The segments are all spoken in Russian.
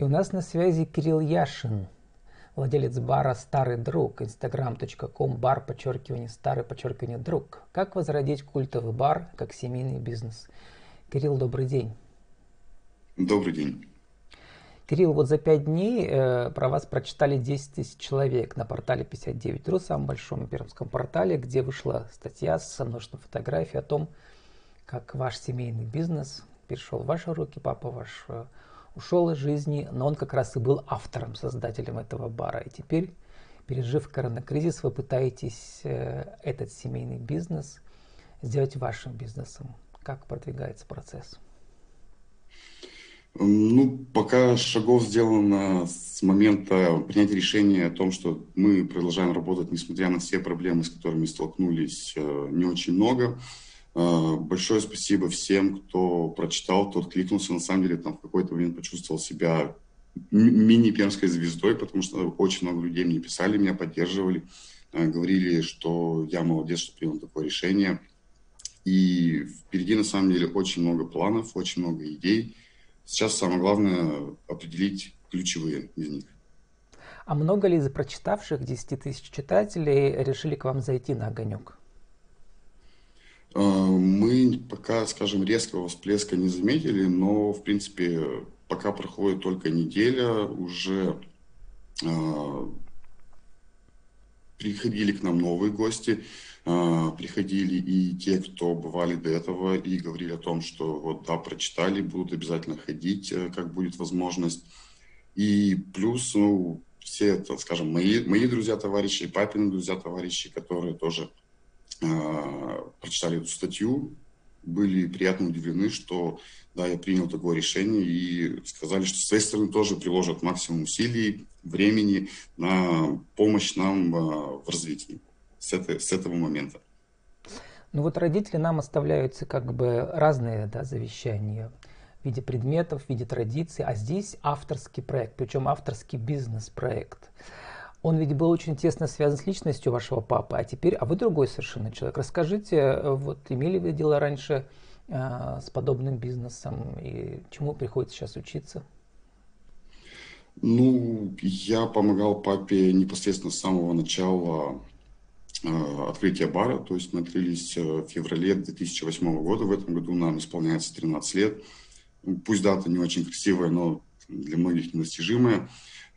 И у нас на связи Кирилл Яшин, владелец бара «Старый друг», instagram.com, бар, подчеркивание, старый, подчеркивание, друг. Как возродить культовый бар как семейный бизнес? Кирилл, добрый день. Добрый день. Кирилл, вот за пять дней э, про вас прочитали 10 тысяч человек на портале 59.ru, самом большом пермском портале, где вышла статья с множеством фотографий о том, как ваш семейный бизнес перешел в ваши руки, папа ваш э, ушел из жизни, но он как раз и был автором, создателем этого бара. И теперь, пережив коронакризис, вы пытаетесь э, этот семейный бизнес сделать вашим бизнесом. Как продвигается процесс? Ну, пока шагов сделано с момента принятия решения о том, что мы продолжаем работать, несмотря на все проблемы, с которыми столкнулись, э, не очень много. Э, большое спасибо всем, кто прочитал, кто откликнулся. На самом деле, там в какой-то момент почувствовал себя мини-пермской звездой, потому что очень много людей мне писали, меня поддерживали, э, говорили, что я молодец, что принял такое решение. И впереди, на самом деле, очень много планов, очень много идей – Сейчас самое главное определить ключевые из них. А много ли из прочитавших 10 тысяч читателей решили к вам зайти на огонек? А, мы пока, скажем, резкого всплеска не заметили, но, в принципе, пока проходит только неделя, уже э, приходили к нам новые гости. А, приходили и те, кто бывали до этого и говорили о том, что вот да, прочитали, будут обязательно ходить, э, как будет возможность. И плюс, ну, все это, скажем, мои, мои друзья, товарищи, папины друзья, товарищи, которые тоже прочитали эту статью, были приятно удивлены, что да, я принял такое решение и сказали, что с своей стороны тоже приложат максимум усилий, времени на помощь нам э, в развитии с, этой, с этого момента. Ну вот родители нам оставляются как бы разные да, завещания в виде предметов, в виде традиций, а здесь авторский проект, причем авторский бизнес-проект. Он ведь был очень тесно связан с личностью вашего папы, а теперь, а вы другой совершенно человек. Расскажите, вот имели вы дело раньше э, с подобным бизнесом и чему приходится сейчас учиться? Ну, я помогал папе непосредственно с самого начала Э, открытия бара, то есть мы открылись э, в феврале 2008 года, в этом году нам исполняется 13 лет. Пусть дата не очень красивая, но для многих недостижимая. Э,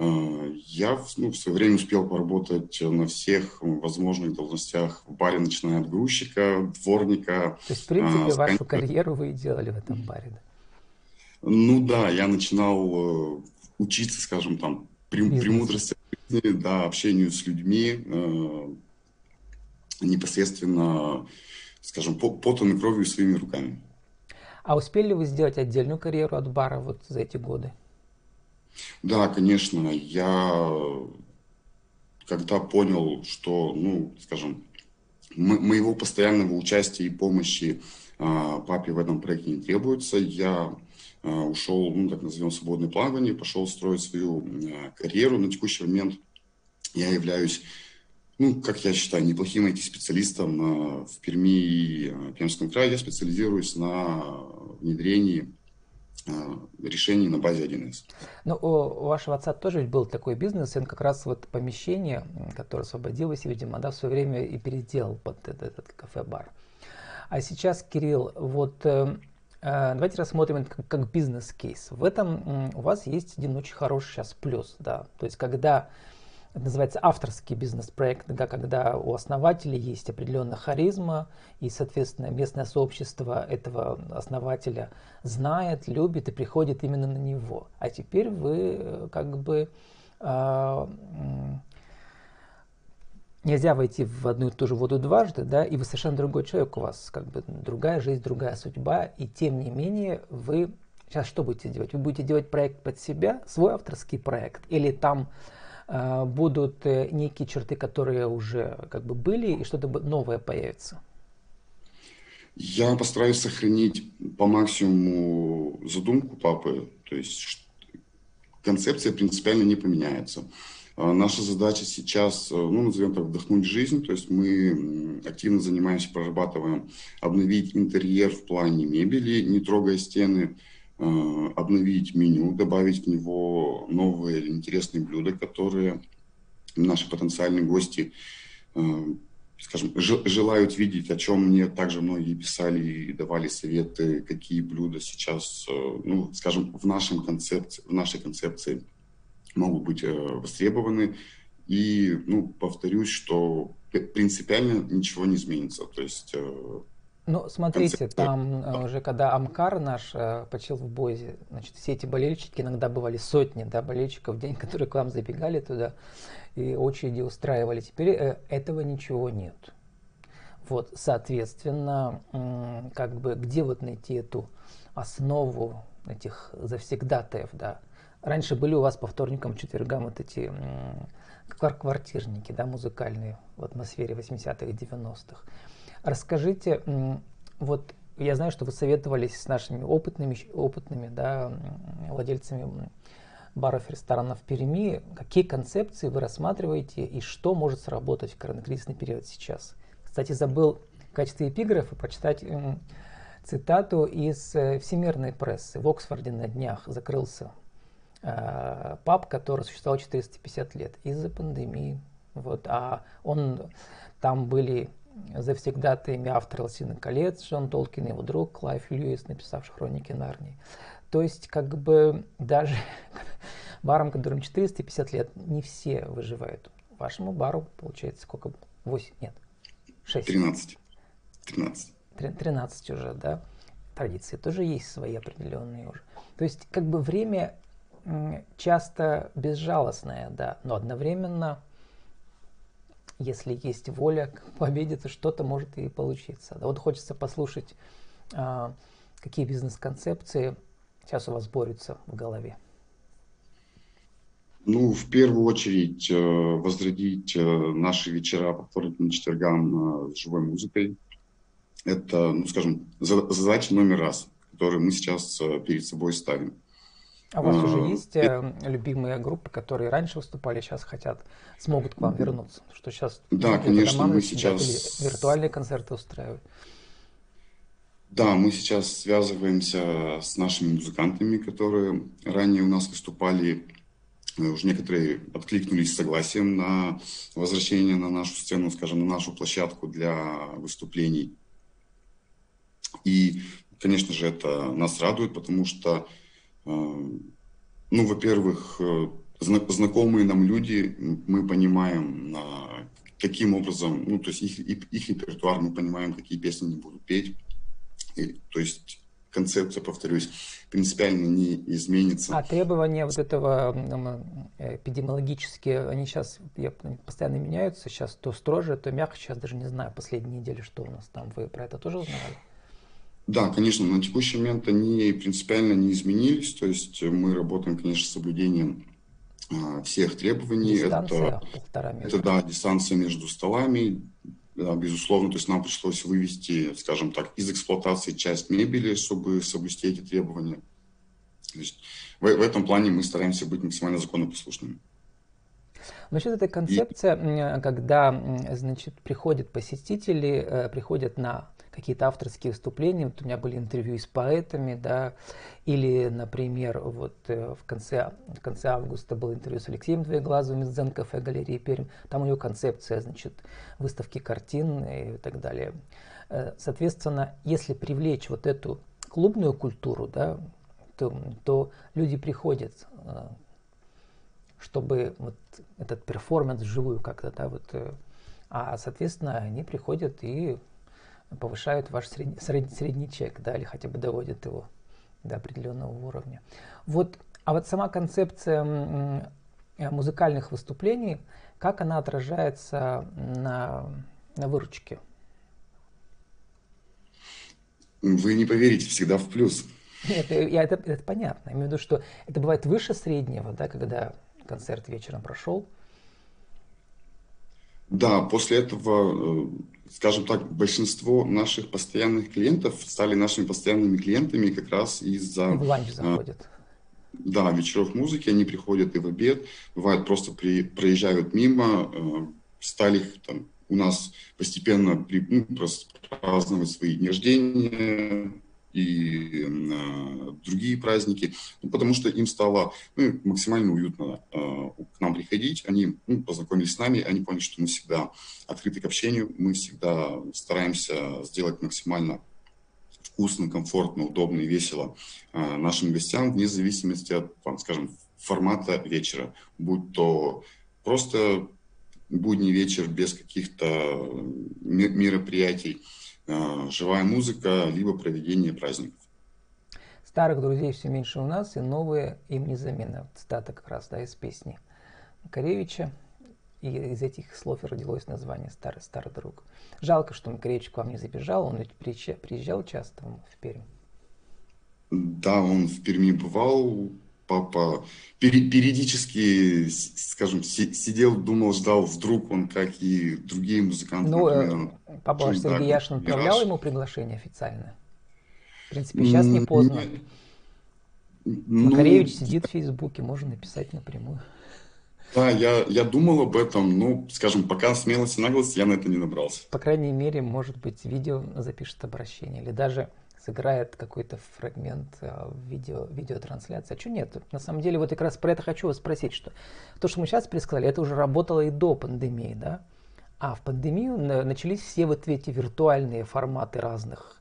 я ну, в свое время успел поработать на всех возможных должностях в баре, начиная от грузчика, дворника. То есть, в принципе, а, вашу карьеру вы и делали в этом баре, да? Ну да, я начинал учиться, скажем, там, премудрости, да, общению с людьми, непосредственно, скажем, потом и кровью своими руками. А успели ли вы сделать отдельную карьеру от бара вот за эти годы? Да, конечно. Я когда понял, что, ну, скажем, моего постоянного участия и помощи а, папе в этом проекте не требуется, я а, ушел, ну, так назовем, свободное плавание, пошел строить свою а, карьеру. На текущий момент я являюсь ну, как я считаю, неплохим IT-специалистом в Перми и э, Пермском крае. Я специализируюсь на внедрении э, решений на базе 1С. Ну, у вашего отца тоже был такой бизнес, и он как раз вот помещение, которое освободилось, видимо, да, в свое время и переделал под этот, этот кафе-бар. А сейчас, Кирилл, вот э, давайте рассмотрим это как, как бизнес-кейс. В этом у вас есть один очень хороший сейчас плюс, да, то есть когда это называется авторский бизнес-проект, да, когда у основателя есть определенная харизма, и, соответственно, местное сообщество этого основателя знает, любит и приходит именно на него. А теперь вы э, как бы э, нельзя войти в одну и ту же воду дважды, да, и вы совершенно другой человек, у вас как бы другая жизнь, другая судьба, и тем не менее вы сейчас что будете делать? Вы будете делать проект под себя, свой авторский проект, или там будут э, некие черты, которые уже как бы были, и что-то новое появится? Я постараюсь сохранить по максимуму задумку папы, то есть концепция принципиально не поменяется. А, наша задача сейчас, э, ну, назовем так, вдохнуть жизнь, то есть мы активно занимаемся, прорабатываем, обновить интерьер в плане мебели, не трогая стены, обновить меню, добавить в него новые интересные блюда, которые наши потенциальные гости скажем, желают видеть, о чем мне также многие писали и давали советы, какие блюда сейчас, ну, скажем, в, нашем концепции, в нашей концепции могут быть востребованы. И, ну, повторюсь, что принципиально ничего не изменится. То есть э, ну, смотрите, там. Э, уже когда Амкар наш э, почил в Бозе, значит, все эти болельщики, иногда бывали сотни, да, болельщиков в день, которые к вам забегали туда и очереди устраивали. Теперь э, этого ничего нет. Вот, соответственно, как бы где вот найти эту основу этих завсегдатаев, да. Раньше были у вас по вторникам, четвергам вот эти квартирники, да, музыкальные в атмосфере 80-х, 90-х. Расскажите, вот я знаю, что вы советовались с нашими опытными, опытными да, владельцами баров и ресторанов в Перми. Какие концепции вы рассматриваете и что может сработать в коронакризисный период сейчас? Кстати, забыл в качестве эпиграфа прочитать цитату из э, всемирной прессы. В Оксфорде на днях закрылся э, паб, который существовал 450 лет из-за пандемии. Вот, а он, там были завсегдатаями автор «Властелина колец» Джон Толкин, его друг Клайв Льюис, написавший «Хроники Нарнии». То есть, как бы, даже барам, которым 450 лет, не все выживают. Вашему бару, получается, сколько? 8? Нет, 6. 13. 13. 13 уже, да. Традиции тоже есть свои определенные уже. То есть, как бы, время часто безжалостное, да, но одновременно если есть воля к победе, то что-то может и получиться. Вот хочется послушать, а, какие бизнес-концепции сейчас у вас борются в голове. Ну, в первую очередь, э, возродить э, наши вечера по вторникам и четвергам э, с живой музыкой. Это, ну, скажем, задача номер раз, которую мы сейчас перед собой ставим. А у вас уже есть э, любимые группы, которые раньше выступали, сейчас хотят, смогут к вам вернуться? Что сейчас да, конечно, мы сейчас виртуальные концерты устраивают. Да, мы сейчас связываемся с нашими музыкантами, которые ранее у нас выступали. Э, уже некоторые откликнулись согласием на возвращение на нашу сцену, скажем, на нашу площадку для выступлений. И, конечно же, это нас радует, потому что ну, во-первых, э, знакомые нам люди, мы понимаем, каким образом, ну, то есть их, их репертуар, мы понимаем, какие песни они будут петь. И, то есть концепция, повторюсь, принципиально не изменится. А требования вот этого эпидемиологические, они сейчас постоянно меняются, сейчас то строже, то мягче, сейчас даже не знаю, последние недели, что у нас там, вы про это тоже знали? Да, конечно, на текущий момент они принципиально не изменились. То есть мы работаем, конечно, с соблюдением а, всех требований. Дистанция это, это да, дистанция между столами, да, безусловно. То есть нам пришлось вывести, скажем так, из эксплуатации часть мебели, чтобы соблюсти эти требования. То есть в, в этом плане мы стараемся быть максимально законопослушными. Насчет этой концепции, и... когда, значит, приходят посетители, э, приходят на какие-то авторские выступления. Вот у меня были интервью с поэтами, да, или, например, вот э, в конце, в конце августа было интервью с Алексеем Двоеглазовым из Дзен-кафе галереи Пермь. Там у него концепция, значит, выставки картин и так далее. Э, соответственно, если привлечь вот эту клубную культуру, да, то, то люди приходят, э, чтобы вот этот перформанс вживую как-то, да, вот, а, соответственно, они приходят и повышают ваш средний, средний, средний чек, да, или хотя бы доводят его до определенного уровня. Вот, а вот сама концепция э, музыкальных выступлений, как она отражается на, на выручке? Вы не поверите, всегда в плюс. Нет, я, это, это понятно. Я имею в виду, что это бывает выше среднего, да, когда концерт вечером прошел. Да, после этого э, скажем так, большинство наших постоянных клиентов стали нашими постоянными клиентами как раз из-за... В ланч заходят. Да, вечеров музыки, они приходят и в обед, бывает просто при, проезжают мимо, э, стали там, у нас постепенно при, ну, праздновать свои дни рождения, и э, другие праздники, ну, потому что им стало ну, максимально уютно э, к нам приходить. Они ну, познакомились с нами, они поняли, что мы всегда открыты к общению, мы всегда стараемся сделать максимально вкусно, комфортно, удобно и весело э, нашим гостям, вне зависимости от, там, скажем, формата вечера, будь то просто будний вечер без каких-то мероприятий, а, живая музыка, либо проведение праздников. Старых друзей все меньше у нас, и новые им не замена. Цитата как раз да, из песни Макаревича. И из этих слов и родилось название «Старый, старый друг». Жалко, что Макаревич к вам не забежал, он ведь приезжал, приезжал часто в Пермь. Да, он в Перми бывал, папа периодически, скажем, сидел, думал, ждал, вдруг он, как и другие музыканты, ну, э, например, Папа ваш Сергей Яшин отправлял ему приглашение официально? В принципе, сейчас не поздно. Ну, Макаревич сидит в Фейсбуке, можно написать напрямую. Да, я, я думал об этом, но, скажем, пока смелости и наглости я на это не набрался. По крайней мере, может быть, видео запишет обращение, или даже сыграет какой-то фрагмент э, видео, видеотрансляции. А что нет? На самом деле, вот как раз про это хочу вас спросить, что то, что мы сейчас пересказали, это уже работало и до пандемии, да? А в пандемию начались все вот эти виртуальные форматы разных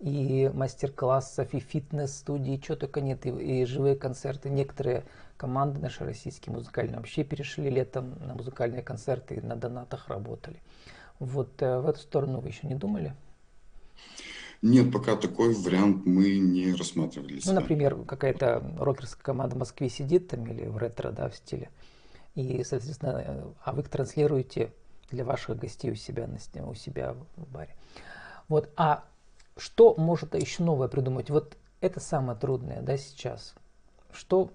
и мастер-классов, и фитнес-студии, что только нет, и, и живые концерты. Некоторые команды наши российские музыкальные вообще перешли летом на музыкальные концерты и на донатах работали. Вот э, в эту сторону вы еще не думали? Нет, пока такой вариант мы не рассматривали. Ну, например, какая-то рокерская команда в Москве сидит там или в ретро, да, в стиле. И, соответственно, э, а вы транслируете для ваших гостей у себя, на, у себя в баре. Вот, а что может еще новое придумать? Вот это самое трудное, да, сейчас. Что,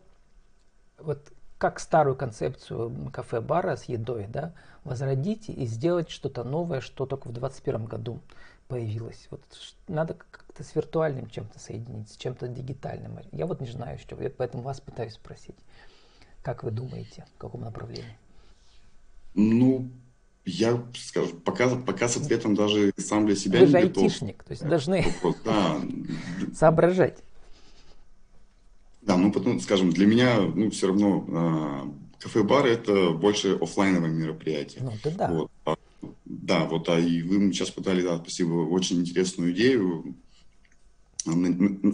вот как старую концепцию кафе-бара с едой, да, возродить и сделать что-то новое, что только в 2021 году появилось. Вот надо как-то с виртуальным чем-то соединить, с чем-то дигитальным. Я вот не знаю, что, я поэтому вас пытаюсь спросить. Как вы думаете, в каком направлении? Ну, я, скажу, пока, пока с ответом даже сам для себя Вы не же готов. айтишник, то есть должны да. соображать. Да, ну, потом, скажем, для меня, ну, все равно э, кафе-бар это больше офлайновое мероприятие. Ну, это да. Вот. А, да, вот, а и вы сейчас подали, да, спасибо, очень интересную идею.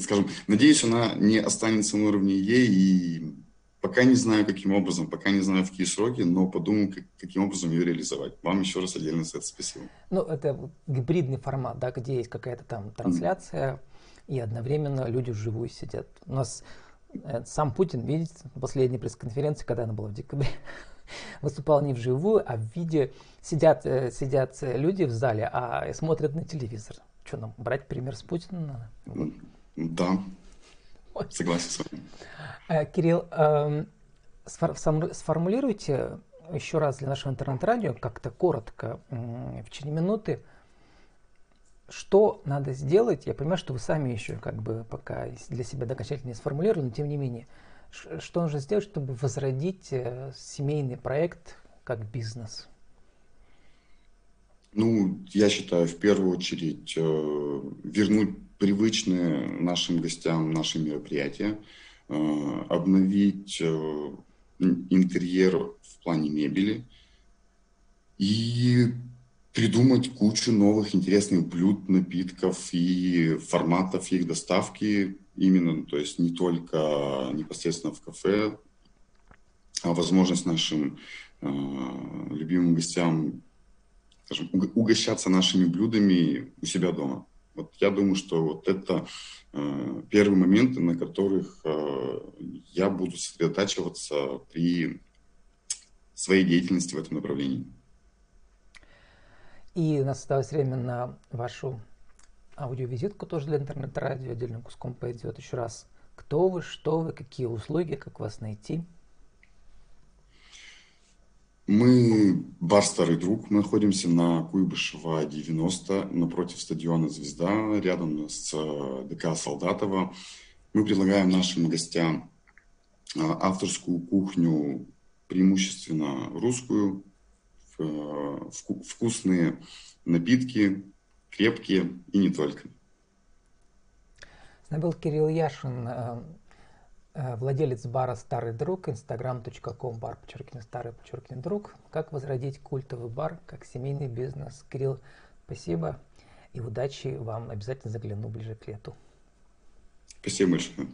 Скажем, надеюсь, она не останется на уровне идеи и Пока не знаю, каким образом, пока не знаю, в какие сроки, но подумаю, как, каким образом ее реализовать. Вам еще раз отдельно за это спасибо. Ну, это гибридный формат, да, где есть какая-то там трансляция, mm. и одновременно люди вживую сидят. У нас э, сам Путин, видите, на последней пресс-конференции, когда она была в декабре, выступал не вживую, а в виде сидят, э, сидят люди в зале, а смотрят на телевизор. Что нам, брать пример с Путина надо? Да, Согласен с вами. Э, Кирилл, эм, сформулируйте еще раз для нашего интернет-радио как-то коротко, в течение минуты, что надо сделать. Я понимаю, что вы сами еще как бы пока для себя окончательно не сформулировали, но тем не менее, что нужно сделать, чтобы возродить э, семейный проект как бизнес? Ну, я считаю, в первую очередь э, вернуть привычные нашим гостям наши мероприятия, э, обновить э, интерьер в плане мебели и придумать кучу новых интересных блюд, напитков и форматов их доставки именно, то есть не только непосредственно в кафе, а возможность нашим э, любимым гостям скажем, угощаться нашими блюдами у себя дома. Вот я думаю, что вот это э, первые моменты, на которых э, я буду сосредотачиваться при своей деятельности в этом направлении. И у нас осталось время на вашу аудиовизитку тоже для интернет-радио, отдельным куском пойдет. Еще раз, кто вы, что вы, какие услуги, как вас найти – мы бар «Старый друг», мы находимся на Куйбышева, 90, напротив стадиона «Звезда», рядом с э, ДК «Солдатова». Мы предлагаем нашим гостям э, авторскую кухню, преимущественно русскую, э, вкусные напитки, крепкие и не только. С нами был Кирилл Яшин, владелец бара «Старый друг», instagram.com, бар, подчеркивание, старый, подчеркивание, друг. Как возродить культовый бар, как семейный бизнес. Кирилл, спасибо и удачи вам. Обязательно загляну ближе к лету. Спасибо большое.